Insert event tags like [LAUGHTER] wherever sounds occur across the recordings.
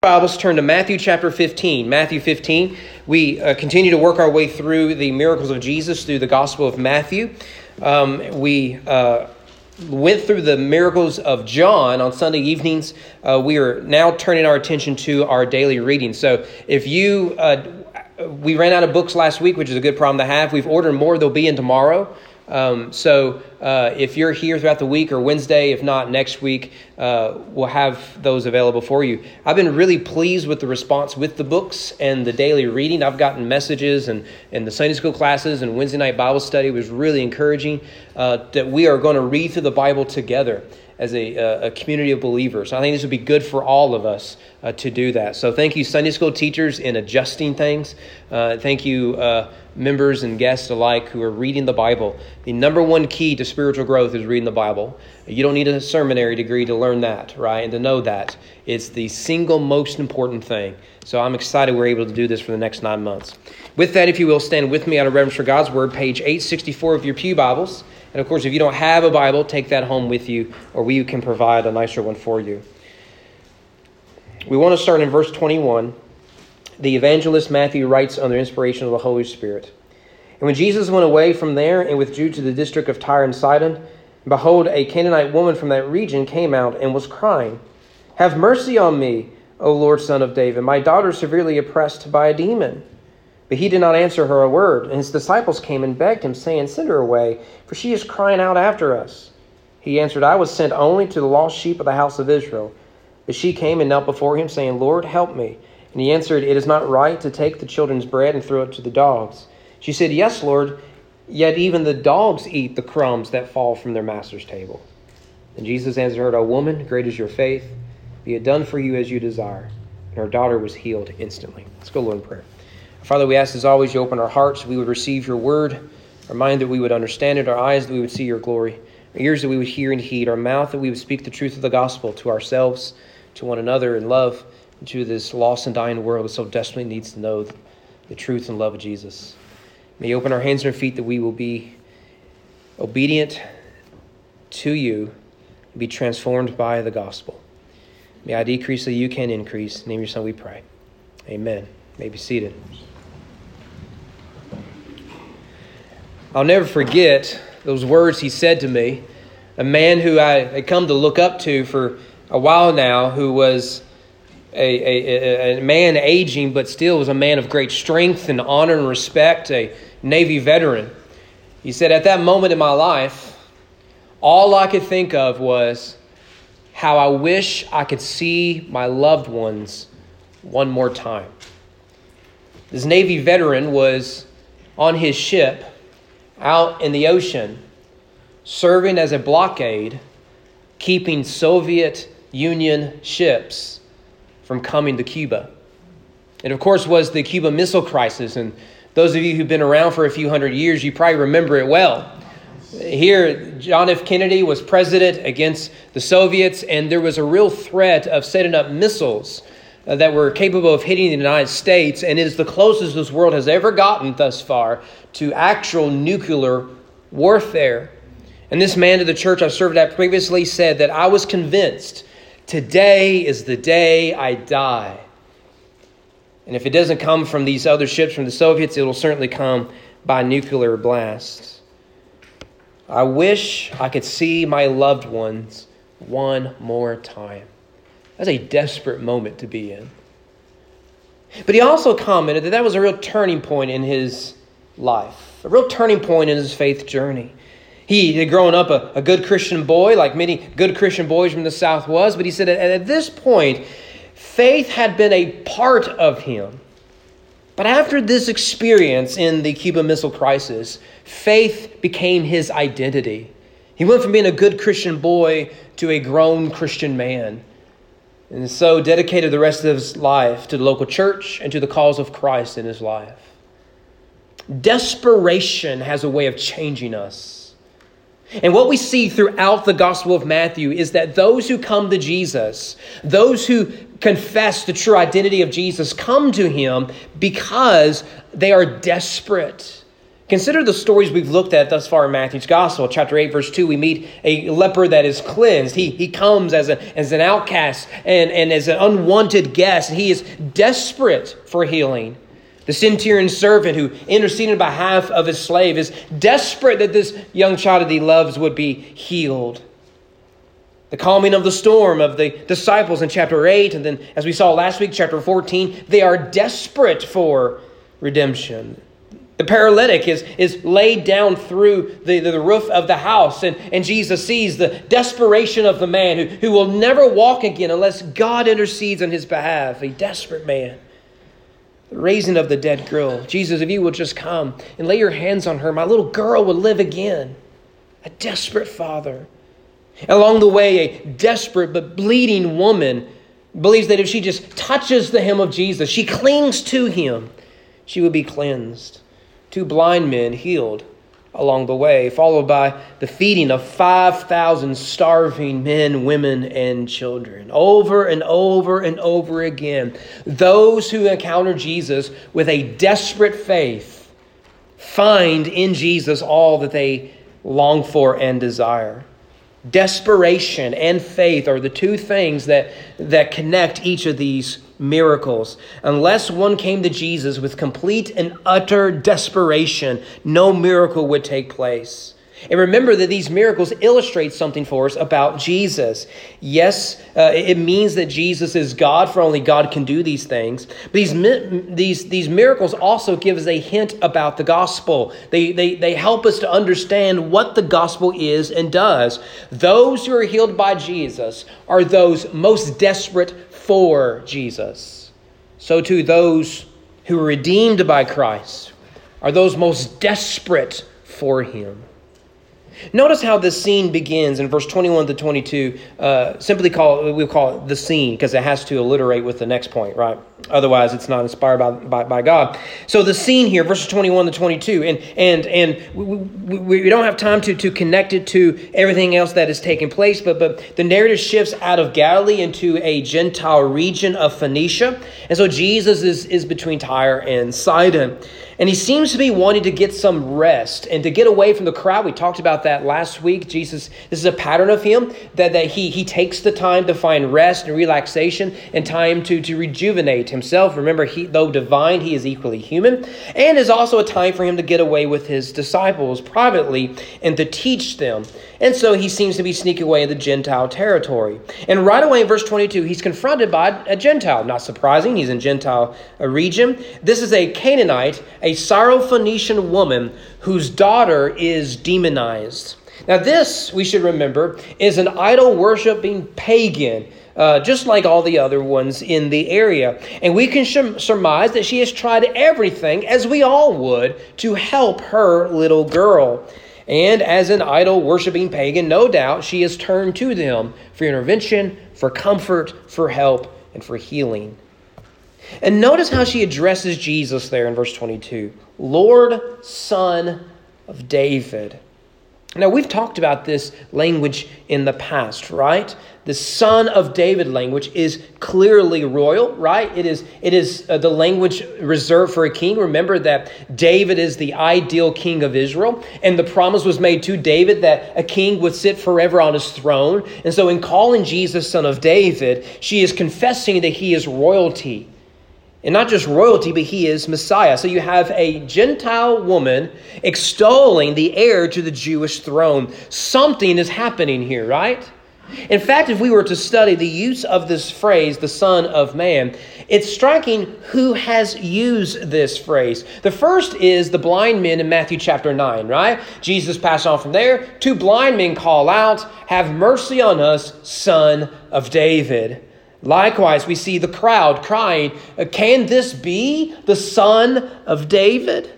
Bibles turn to Matthew chapter 15. Matthew 15. We uh, continue to work our way through the miracles of Jesus through the Gospel of Matthew. Um, we uh, went through the miracles of John on Sunday evenings. Uh, we are now turning our attention to our daily reading. So if you, uh, we ran out of books last week, which is a good problem to have. We've ordered more, they'll be in tomorrow. Um, so uh, if you're here throughout the week or Wednesday, if not next week, uh, we'll have those available for you. I've been really pleased with the response with the books and the daily reading. I've gotten messages and, and the Sunday school classes and Wednesday night Bible study was really encouraging uh, that we are going to read through the Bible together as a, a community of believers. I think this would be good for all of us uh, to do that. So thank you, Sunday school teachers, in adjusting things. Uh, thank you, uh, members and guests alike who are reading the Bible. The number one key to spiritual growth is reading the Bible. You don't need a seminary degree to learn that, right? And to know that. It's the single most important thing. So I'm excited we're able to do this for the next nine months. With that, if you will, stand with me out of Reverence for God's Word, page 864 of your Pew Bibles. And of course, if you don't have a Bible, take that home with you, or we can provide a nicer one for you. We want to start in verse 21. The evangelist Matthew writes under inspiration of the Holy Spirit. And when Jesus went away from there and withdrew to the district of Tyre and Sidon, behold, a Canaanite woman from that region came out and was crying, Have mercy on me, O Lord, son of David. My daughter is severely oppressed by a demon. But he did not answer her a word. And his disciples came and begged him, saying, Send her away, for she is crying out after us. He answered, I was sent only to the lost sheep of the house of Israel. But she came and knelt before him, saying, Lord, help me. And he answered, It is not right to take the children's bread and throw it to the dogs. She said, Yes, Lord, yet even the dogs eat the crumbs that fall from their master's table. And Jesus answered, her, O woman, great is your faith. Be it done for you as you desire. And her daughter was healed instantly. Let's go, Lord, in prayer. Father, we ask as always you open our hearts, we would receive your word, our mind that we would understand it, our eyes that we would see your glory, our ears that we would hear and heed, our mouth that we would speak the truth of the gospel to ourselves, to one another in love, and to this lost and dying world that so desperately needs to know the truth and love of Jesus. May you open our hands and our feet that we will be obedient to you and be transformed by the gospel. May I decrease so you can increase. name your son we pray. Amen. May be seated. I'll never forget those words he said to me. A man who I had come to look up to for a while now, who was a, a, a, man aging, but still was a man of great strength and honor and respect, a Navy veteran. He said, At that moment in my life, all I could think of was how I wish I could see my loved ones one more time. This Navy veteran was on his ship out in the ocean, serving as a blockade, keeping Soviet Union ships from coming to Cuba. It, of course, was the Cuban Missile Crisis, and those of you who've been around for a few hundred years, you probably remember it well. Here, John F. Kennedy was president against the Soviets, and there was a real threat of setting up missiles Uh, that were capable of hitting the United States, and is the closest this world has ever gotten thus far to actual nuclear warfare. And this man to the church I served at previously said that I was convinced today is the day I die. And if it doesn't come from these other ships from the Soviets, it will certainly come by nuclear blast. I wish I could see my loved ones one more time. That's a desperate moment to be in. But he also commented that that was a real turning point in his life, a real turning point in his faith journey. He had grown up a, a good Christian boy, like many good Christian boys from the South was, but he said at, at this point, faith had been a part of him. But after this experience in the Cuban Missile Crisis, faith became his identity. He went from being a good Christian boy to a grown Christian man and so dedicated the rest of his life to the local church and to the cause of Christ in his life. Desperation has a way of changing us. And what we see throughout the Gospel of Matthew is that those who come to Jesus, those who confess the true identity of Jesus, come to him because they are desperate, Consider the stories we've looked at thus far in Matthew's Gospel. Chapter 8, verse 2, we meet a leper that is cleansed. He, he comes as, a, as an outcast and, and as an unwanted guest, he is desperate for healing. The centurion servant who interceded on behalf of his slave is desperate that this young child that he loves would be healed. The calming of the storm of the disciples in chapter 8, and then as we saw last week, chapter 14, they are desperate for redemption. The paralytic is, is laid down through the, the, the, roof of the house, and, and Jesus sees the desperation of the man who, who will never walk again unless God intercedes on his behalf, a desperate man. The raising of the dead girl. Jesus, if you will just come and lay your hands on her, my little girl will live again. A desperate father. Along the way, a desperate but bleeding woman believes that if she just touches the hem of Jesus, she clings to him, she will be cleansed two blind men healed along the way, followed by the feeding of 5,000 starving men, women, and children. Over and over and over again, those who encounter Jesus with a desperate faith find in Jesus all that they long for and desire. Desperation and faith are the two things that, that connect each of these miracles. Unless one came to Jesus with complete and utter desperation, no miracle would take place. And remember that these miracles illustrate something for us about Jesus. Yes, uh, it means that Jesus is God, for only God can do these things. But these, these, these miracles also give us a hint about the gospel. They, they, they help us to understand what the gospel is and does. Those who are healed by Jesus are those most desperate for Jesus. So too, those who are redeemed by Christ are those most desperate for him. Notice how the scene begins in verse 21 to 22. Uh, simply call it, we'll call it the scene because it has to alliterate with the next point, right? Otherwise, it's not inspired by, by, by God. So the scene here, verses 21 to 22, and and and we, we, we don't have time to, to connect it to everything else that is taking place, but but the narrative shifts out of Galilee into a Gentile region of Phoenicia, and so Jesus is is between Tyre and Sidon. And he seems to be wanting to get some rest and to get away from the crowd. We talked about that last week. Jesus, this is a pattern of him that, that he, he takes the time to find rest and relaxation and time to, to rejuvenate himself. Remember, he, though divine, he is equally human. And is also a time for him to get away with his disciples privately and to teach them. And so he seems to be sneaking away in the Gentile territory. And right away in verse 22, he's confronted by a Gentile. Not surprising, he's in Gentile region. This is a Canaanite, a Syrophoenician woman whose daughter is demonized. Now, this, we should remember, is an idol worshiping pagan. Uh, just like all the other ones in the area. And we can surmise that she has tried everything, as we all would, to help her little girl. And as an idol worshiping pagan, no doubt she has turned to them for intervention, for comfort, for help, and for healing. And notice how she addresses Jesus there in verse 22 Lord, Son of David. Now, we've talked about this language in the past, right? The son of David language is clearly royal, right? It is, it is uh, the language reserved for a king. Remember that David is the ideal king of Israel, and the promise was made to David that a king would sit forever on his throne. And so, in calling Jesus son of David, she is confessing that he is royalty. And not just royalty, but he is Messiah. So you have a Gentile woman extolling the heir to the Jewish throne. Something is happening here, right? In fact, if we were to study the use of this phrase, the Son of Man, it's striking who has used this phrase. The first is the blind men in Matthew chapter 9, right? Jesus passed on from there. Two blind men call out, Have mercy on us, Son of David. Likewise, we see the crowd crying, Can this be the Son of David?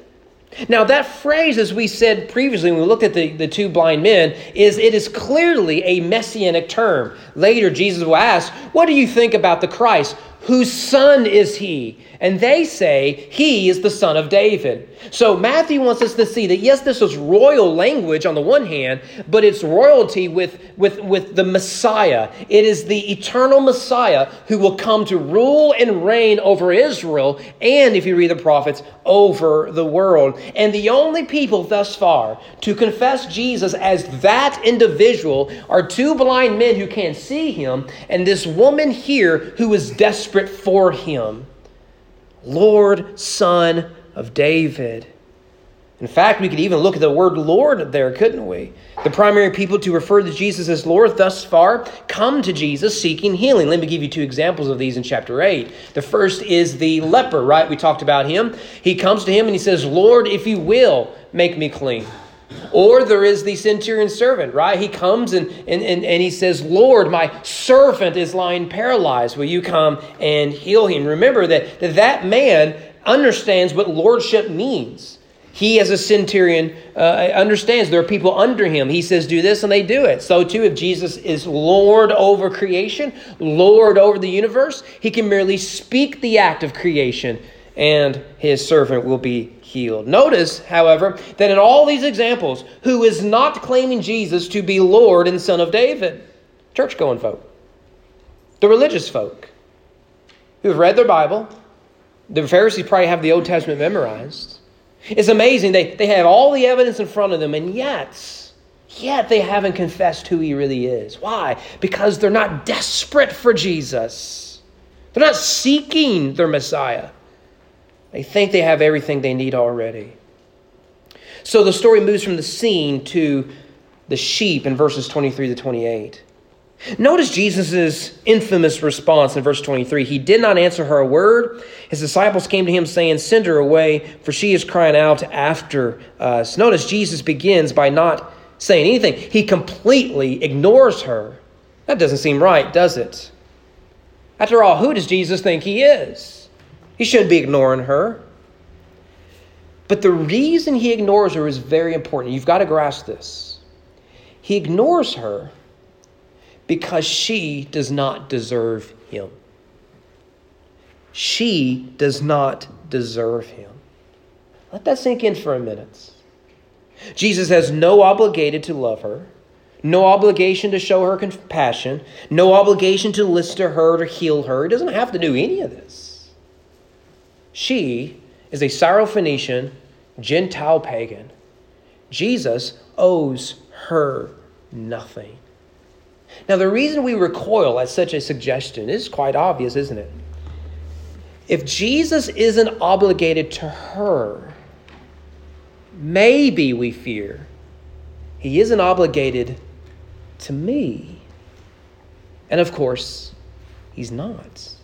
Now, that phrase, as we said previously when we looked at the, the two blind men, is it is clearly a messianic term. Later, Jesus will ask, What do you think about the Christ? Whose son is he? And they say, He is the son of David. So Matthew wants us to see that, yes, this is royal language on the one hand, but it's royalty with, with, with the Messiah. It is the eternal Messiah who will come to rule and reign over Israel, and if you read the prophets, over the world. And the only people thus far to confess Jesus as that individual are two blind men who can't see him, and this woman here who is desperate for him. Lord, Son of David. In fact, we could even look at the word Lord there, couldn't we? The primary people to refer to Jesus as Lord thus far come to Jesus seeking healing. Let me give you two examples of these in chapter 8. The first is the leper, right? We talked about him. He comes to him and he says, Lord, if you will, make me clean. Or there is the centurion servant, right? He comes and, and, and, and he says, Lord, my servant is lying paralyzed. Will you come and heal him? Remember that that, that man understands what lordship means. He, as a centurion, uh, understands there are people under him. He says, Do this, and they do it. So, too, if Jesus is Lord over creation, Lord over the universe, he can merely speak the act of creation, and his servant will be healed. Notice, however, that in all these examples, who is not claiming Jesus to be Lord and Son of David? Church going folk, the religious folk who have read their Bible. The Pharisees probably have the Old Testament memorized. It's amazing. They, they have all the evidence in front of them, and yet, yet they haven't confessed who he really is. Why? Because they're not desperate for Jesus. They're not seeking their Messiah. They think they have everything they need already. So the story moves from the scene to the sheep in verses 23 to 28. Notice Jesus' infamous response in verse 23. He did not answer her a word. His disciples came to him saying, Send her away, for she is crying out after us. Notice Jesus begins by not saying anything. He completely ignores her. That doesn't seem right, does it? After all, who does Jesus think he is? He shouldn't be ignoring her. But the reason he ignores her is very important. You've got to grasp this. He ignores her because she does not deserve him. She does not deserve him. Let that sink in for a minute. Jesus has no obligation to love her, no obligation to show her compassion, no obligation to listen to her or heal her. He doesn't have to do any of this. She is a Syrophoenician, Gentile pagan. Jesus owes her nothing. Now, the reason we recoil at such a suggestion is quite obvious, isn't it? If Jesus isn't obligated to her, maybe we fear he isn't obligated to me. And of course, he's not.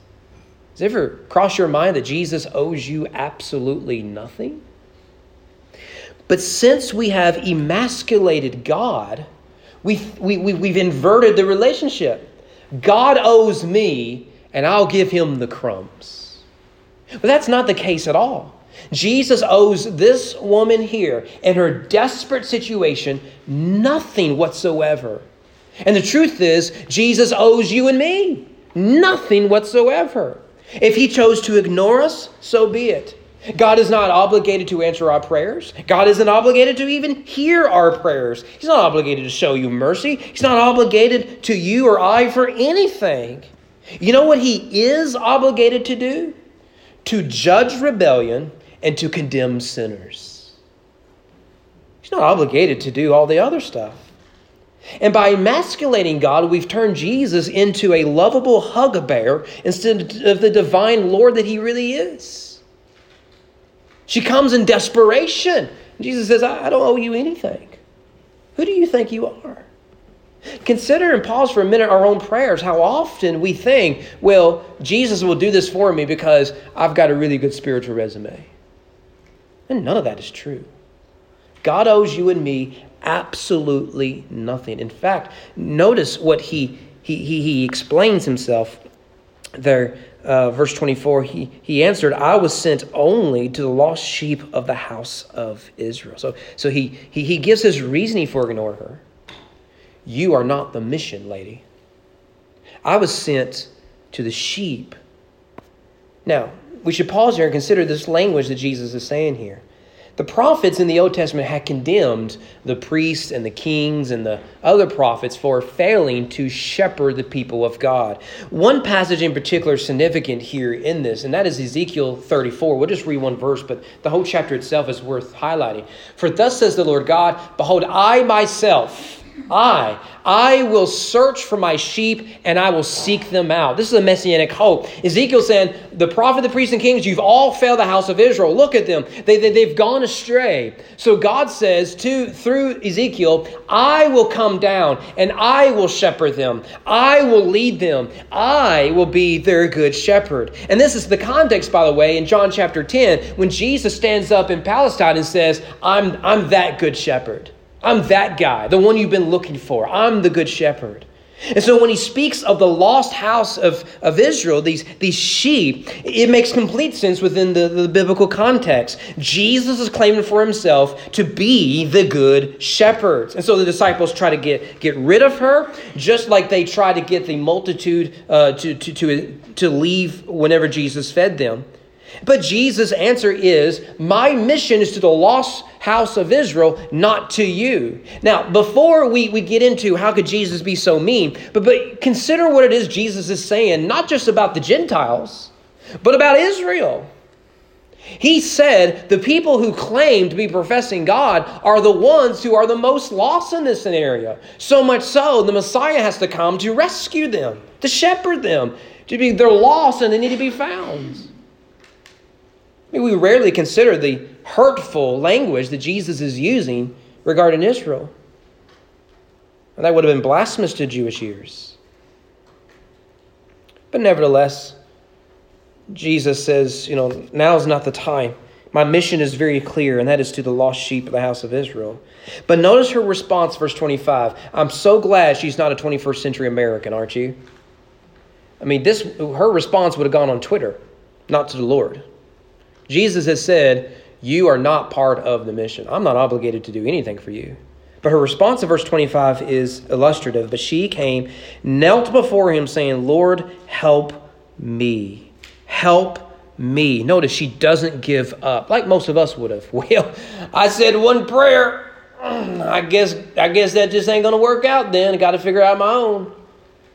Has it ever crossed your mind that Jesus owes you absolutely nothing? But since we have emasculated God, we've, we, we, we've inverted the relationship. God owes me, and I'll give him the crumbs. But that's not the case at all. Jesus owes this woman here in her desperate situation nothing whatsoever. And the truth is, Jesus owes you and me nothing whatsoever. If he chose to ignore us, so be it. God is not obligated to answer our prayers. God isn't obligated to even hear our prayers. He's not obligated to show you mercy. He's not obligated to you or I for anything. You know what he is obligated to do? To judge rebellion and to condemn sinners. He's not obligated to do all the other stuff. And by emasculating God, we've turned Jesus into a lovable hug bear instead of the divine Lord that he really is. She comes in desperation. Jesus says, I don't owe you anything. Who do you think you are? Consider and pause for a minute our own prayers. How often we think, well, Jesus will do this for me because I've got a really good spiritual resume. And none of that is true. God owes you and me absolutely nothing. In fact, notice what he, he, he, he explains himself there. Uh, verse 24, he, he answered, I was sent only to the lost sheep of the house of Israel. So, so he, he, he gives his reasoning for ignoring her. You are not the mission, lady. I was sent to the sheep Now, we should pause here and consider this language that Jesus is saying here. The prophets in the Old Testament had condemned the priests and the kings and the other prophets for failing to shepherd the people of God. One passage in particular is significant here in this, and that is Ezekiel 34. We'll just read one verse, but the whole chapter itself is worth highlighting. For thus says the Lord God Behold, I myself, I, I will search for my sheep and I will seek them out. This is a messianic hope. Ezekiel saying, The prophet, the priests, and kings, you've all failed the house of Israel. Look at them. They, they, they've gone astray. So God says to through Ezekiel, I will come down and I will shepherd them. I will lead them. I will be their good shepherd. And this is the context, by the way, in John chapter 10, when Jesus stands up in Palestine and says, I'm, I'm that good shepherd. I'm that guy, the one you've been looking for. I'm the good shepherd. And so when he speaks of the lost house of, of Israel, these, these sheep, it makes complete sense within the, the biblical context. Jesus is claiming for himself to be the good shepherd. And so the disciples try to get, get rid of her, just like they try to get the multitude uh, to, to, to, to leave whenever Jesus fed them. But Jesus' answer is, My mission is to the lost house of Israel, not to you. Now, before we, we get into how could Jesus be so mean, but, but consider what it is Jesus is saying, not just about the Gentiles, but about Israel. He said the people who claim to be professing God are the ones who are the most lost in this scenario. So much so, the Messiah has to come to rescue them, to shepherd them, to be they're lost and they need to be found. I mean, we rarely consider the hurtful language that Jesus is using regarding Israel. And that would have been blasphemous to Jewish ears. But nevertheless, Jesus says, you know, now is not the time. My mission is very clear, and that is to the lost sheep of the house of Israel. But notice her response, verse 25. I'm so glad she's not a 21st century American, aren't you? I mean, this her response would have gone on Twitter, not to the Lord. Jesus has said, You are not part of the mission. I'm not obligated to do anything for you. But her response in verse 25 is illustrative. But she came, knelt before him, saying, Lord, help me. Help me. Notice she doesn't give up, like most of us would have. [LAUGHS] Well, I said one prayer. Mm, I guess I guess that just ain't gonna work out then. I gotta figure out my own.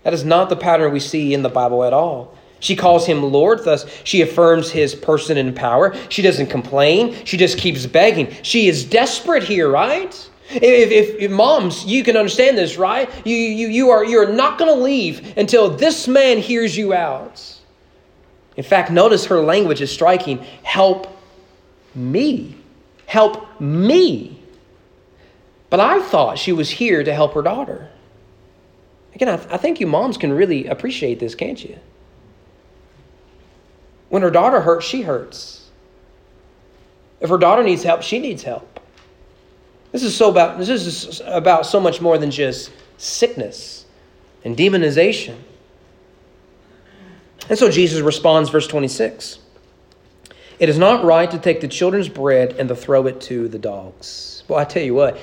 That is not the pattern we see in the Bible at all. She calls him Lord, thus, she affirms his person and power. She doesn't complain, she just keeps begging. She is desperate here, right? If, if, if, moms, you can understand this, right? You, you, you are you're not going to leave until this man hears you out. In fact, notice her language is striking. Help me. Help me. But I thought she was here to help her daughter. Again, I, I think you moms can really appreciate this, can't you? When her daughter hurts, she hurts. If her daughter needs help, she needs help. This is so about this is about so much more than just sickness and demonization. And so Jesus responds, verse 26. It is not right to take the children's bread and to throw it to the dogs. Well, I tell you what,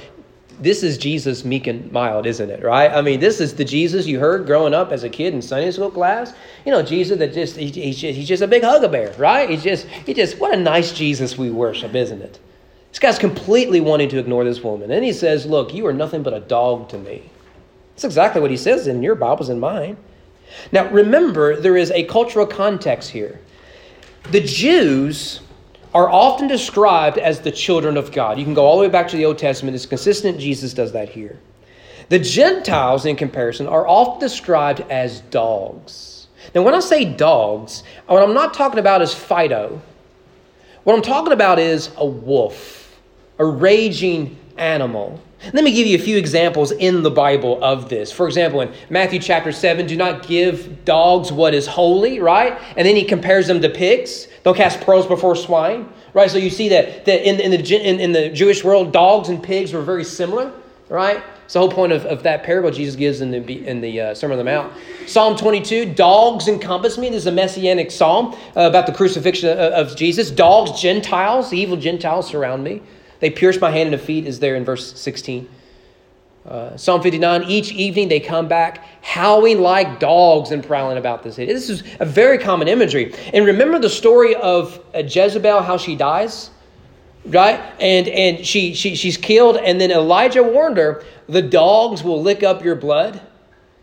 this is Jesus meek and mild, isn't it? Right? I mean, this is the Jesus you heard growing up as a kid in Sunday school class. You know, Jesus that just he, he's just he's just a big hug bear, right? He's just he just what a nice Jesus we worship, isn't it? This guy's completely wanting to ignore this woman, and he says, "Look, you are nothing but a dog to me." That's exactly what he says in your Bibles and mine. Now, remember, there is a cultural context here. The Jews are often described as the children of God. You can go all the way back to the Old Testament. It's consistent. Jesus does that here. The Gentiles, in comparison, are often described as dogs. Now, when I say dogs, what I'm not talking about is Fido. What I'm talking about is a wolf, a raging animal. Let me give you a few examples in the Bible of this. For example, in Matthew chapter 7, do not give dogs what is holy, right? And then he compares them to pigs. Don't cast pearls before swine, right? So you see that, that in, in, the, in, in the Jewish world, dogs and pigs were very similar, right? It's the whole point of, of that parable Jesus gives in the, in the uh, Sermon on the Mount. Psalm 22, dogs encompass me. This is a messianic psalm uh, about the crucifixion of, of Jesus. Dogs, Gentiles, evil Gentiles surround me. They pierced my hand and feet, is there in verse 16. Uh, Psalm 59, each evening they come back howling like dogs and prowling about the city. This is a very common imagery. And remember the story of uh, Jezebel, how she dies? Right? And, and she, she, she's killed, and then Elijah warned her, the dogs will lick up your blood.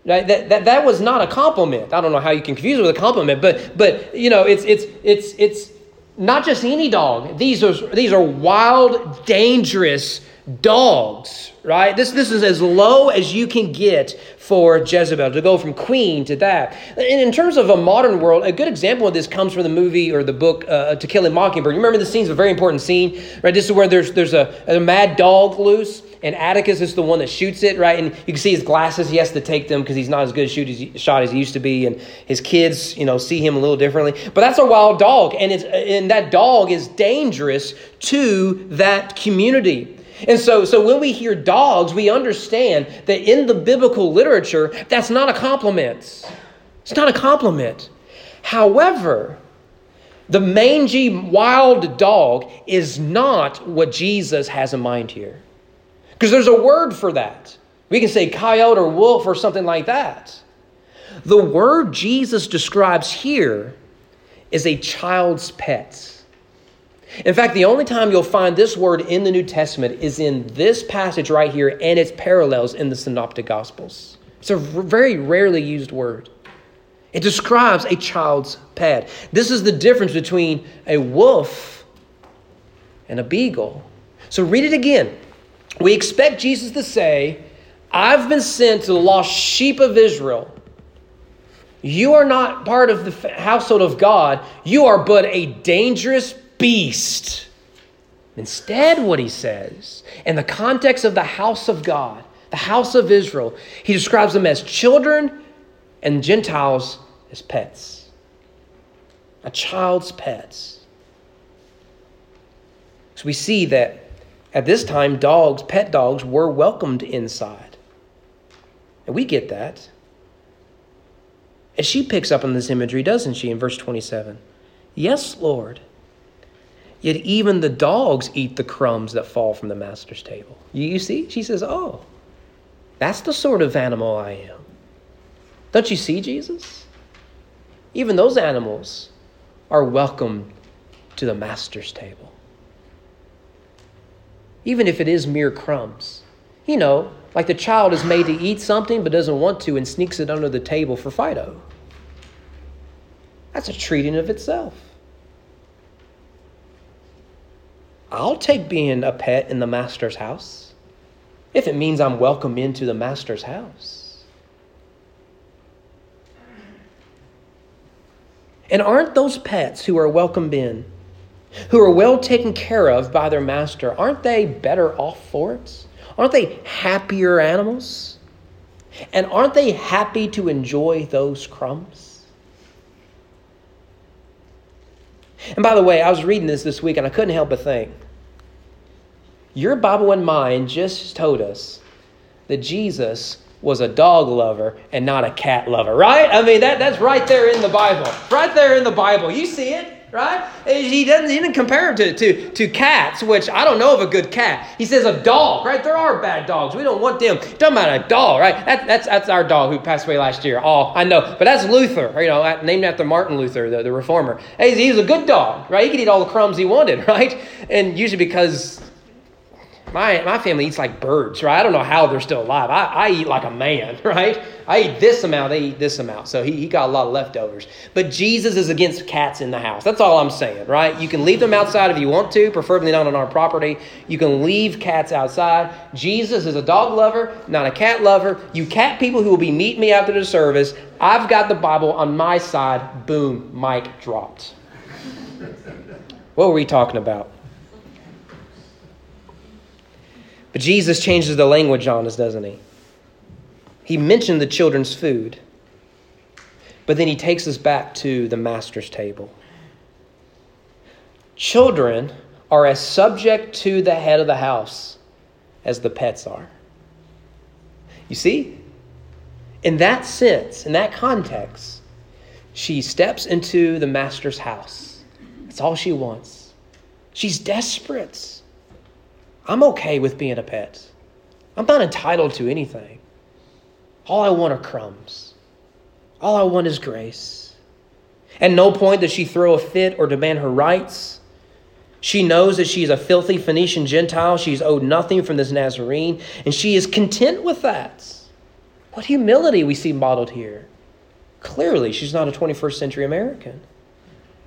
Right? That, that, that was not a compliment. I don't know how you can confuse it with a compliment, but, but you know, it's, it's, it's, it's not just any dog. These are, these are wild, dangerous dogs, right? This, this is as low as you can get for Jezebel to go from queen to that. And in terms of a modern world, a good example of this comes from the movie or the book uh, To Kill a Mockingbird. You remember the scene's a very important scene, right? This is where there's, there's a, a mad dog loose and Atticus is the one that shoots it, right? And you can see his glasses. He has to take them because he's not as good a shoot as, shot as he used to be, and his kids, you know, see him a little differently. But that's a wild dog, and it's and that dog is dangerous to that community. And so, so when we hear dogs, we understand that in the biblical literature, that's not a compliment. It's not a compliment. However, the mangy wild dog is not what Jesus has in mind here. Because there's a word for that. We can say coyote or wolf or something like that. The word Jesus describes here is a child's pet. In fact, the only time you'll find this word in the New Testament is in this passage right here and its parallels in the Synoptic Gospels. It's a very rarely used word. It describes a child's pet. This is the difference between a wolf and a beagle. So read it again. We expect Jesus to say, I've been sent to the lost sheep of Israel. You are not part of the household of God. You are but a dangerous beast. Instead, what he says, in the context of the house of God, the house of Israel, he describes them as children and Gentiles as pets. A child's pets. So we see that at this time, dogs, pet dogs, were welcomed inside. And we get that. And she picks up on this imagery, doesn't she, in verse 27? Yes, Lord. Yet even the dogs eat the crumbs that fall from the master's table. You, see? She says, Oh, that's the sort of animal I am. Don't you see, Jesus? Even those animals are welcome to the master's table. Even if it is mere crumbs. You know, like the child is made to eat something but doesn't want to and sneaks it under the table for Fido. That's a treating of itself. I'll take being a pet in the master's house if it means I'm welcome into the master's house. And aren't those pets who are welcomed in, who are well taken care of by their master, aren't they better off for it? Aren't they happier animals? And aren't they happy to enjoy those crumbs? And by the way, I was reading this this week and I couldn't help but think your Bible and mine just told us that Jesus was a dog lover and not a cat lover, right? I mean, that, that's right there in the Bible. Right there in the Bible. You see it, right? He doesn't didn't compare him to, to, to cats, which I don't know of a good cat. He says a dog, right? There are bad dogs. We don't want them. Talking about a dog, right? That, that's, that's our dog who passed away last year. Oh, I know. But that's Luther, you know, named after Martin Luther, the, the reformer. Hey, he's a good dog, right? He could eat all the crumbs he wanted, [LAUGHS] right? And usually because my, my family eats like birds, right? I don't know how they're still alive. I, I eat like a man, [LAUGHS] right? I eat this amount, they eat this amount. So he, he got a lot of leftovers. But Jesus is against cats in the house. That's all I'm saying, right? You can leave them outside if you want to, preferably not on our property. You can leave cats outside. Jesus is a dog lover, not a cat lover. You cat people who will be meeting me after the service, I've got the Bible on my side. Boom, mic dropped. What were we talking about? But Jesus changes the language on us, doesn't he? He mentioned the children's food, but then he takes us back to the master's table. Children are as subject to the head of the house as the pets are. You see? In that sense, in that context, she steps into the master's house. That's all she wants. She's desperate. I'm okay with being a pet. I'm not entitled to anything. All I want are crumbs. All I want is grace. At no point does she throw a fit or demand her rights. She knows that she is a filthy Phoenician Gentile. She's owed nothing from this Nazarene, and she is content with that. What humility we see modeled here. Clearly, she's not a 21st century American.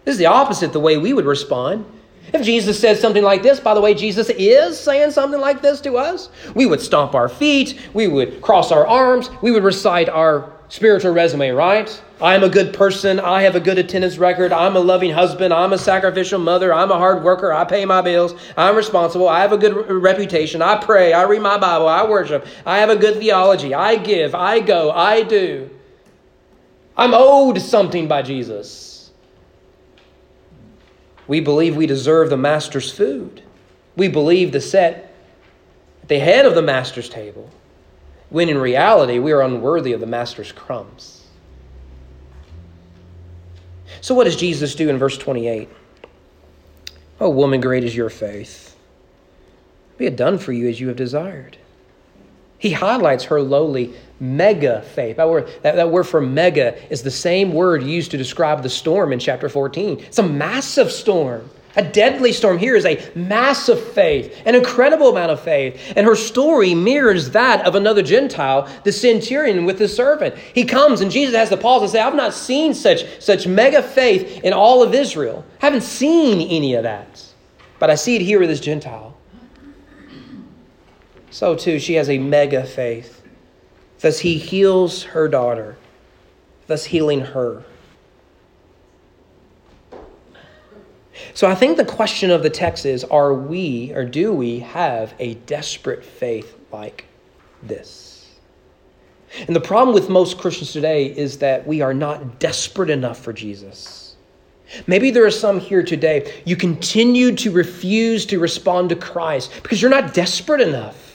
This is the opposite the way we would respond. If Jesus says something like this, by the way, Jesus is saying something like this to us, we would stomp our feet, we would cross our arms, we would recite our spiritual resume, right? I am a good person, I have a good attendance record, I'm a loving husband, I'm a sacrificial mother, I'm a hard worker, I pay my bills, I'm responsible, I have a good reputation, I pray, I read my Bible, I worship, I have a good theology, I give, I go, I do. I'm owed something by Jesus. We believe we deserve the master's food. We believe to set at the head of the master's table, when in reality we are unworthy of the master's crumbs. So, what does Jesus do in verse 28? Oh, woman, great is your faith. Be it done for you as you have desired. He highlights her lowly mega faith. That word, that, that word for mega is the same word used to describe the storm in chapter 14. It's a massive storm. A deadly storm here is a massive faith, an incredible amount of faith. And her story mirrors that of another Gentile, the centurion with his servant. He comes and Jesus has to pause and say, I've not seen such, such mega faith in all of Israel. I haven't seen any of that. But I see it here with this Gentile. So too, she has a mega faith. Thus, he heals her daughter, thus, healing her. So, I think the question of the text is are we or do we have a desperate faith like this? And the problem with most Christians today is that we are not desperate enough for Jesus. Maybe there are some here today, you continue to refuse to respond to Christ because you're not desperate enough.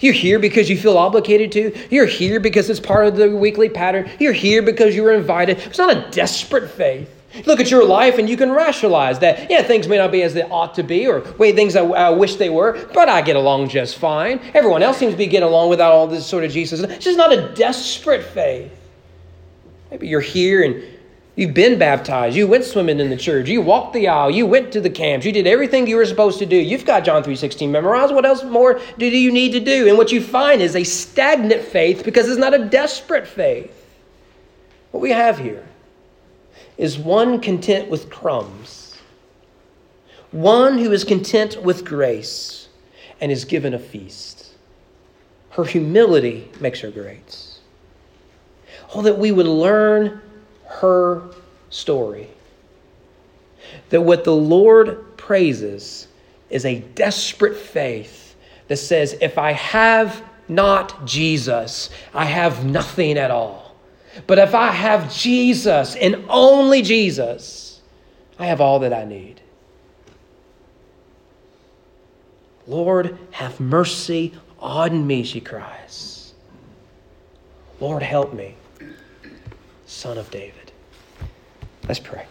You're here because you feel obligated to. You're here because it's part of the weekly pattern. You're here because you were invited. It's not a desperate faith. Look at your life and you can rationalize that, yeah, things may not be as they ought to be or way things I, I wish they were, but I get along just fine. Everyone else seems to be getting along without all this sort of Jesus. It's just not a desperate faith. Maybe you're here and You've been baptized. You went swimming in the church. You walked the aisle. You went to the camps. You did everything you were supposed to do. You've got John 3.16 memorized. What else more do you need to do? And what you find is a stagnant faith because it's not a desperate faith. What we have here is one content with crumbs, one who is content with grace and is given a feast. Her humility makes her great. Oh, that we would learn her story. That what the Lord praises is a desperate faith that says, if I have not Jesus, I have nothing at all. But if I have Jesus and only Jesus, I have all that I need. Lord, have mercy on me, she cries. Lord, help me, son of David. Let's pray.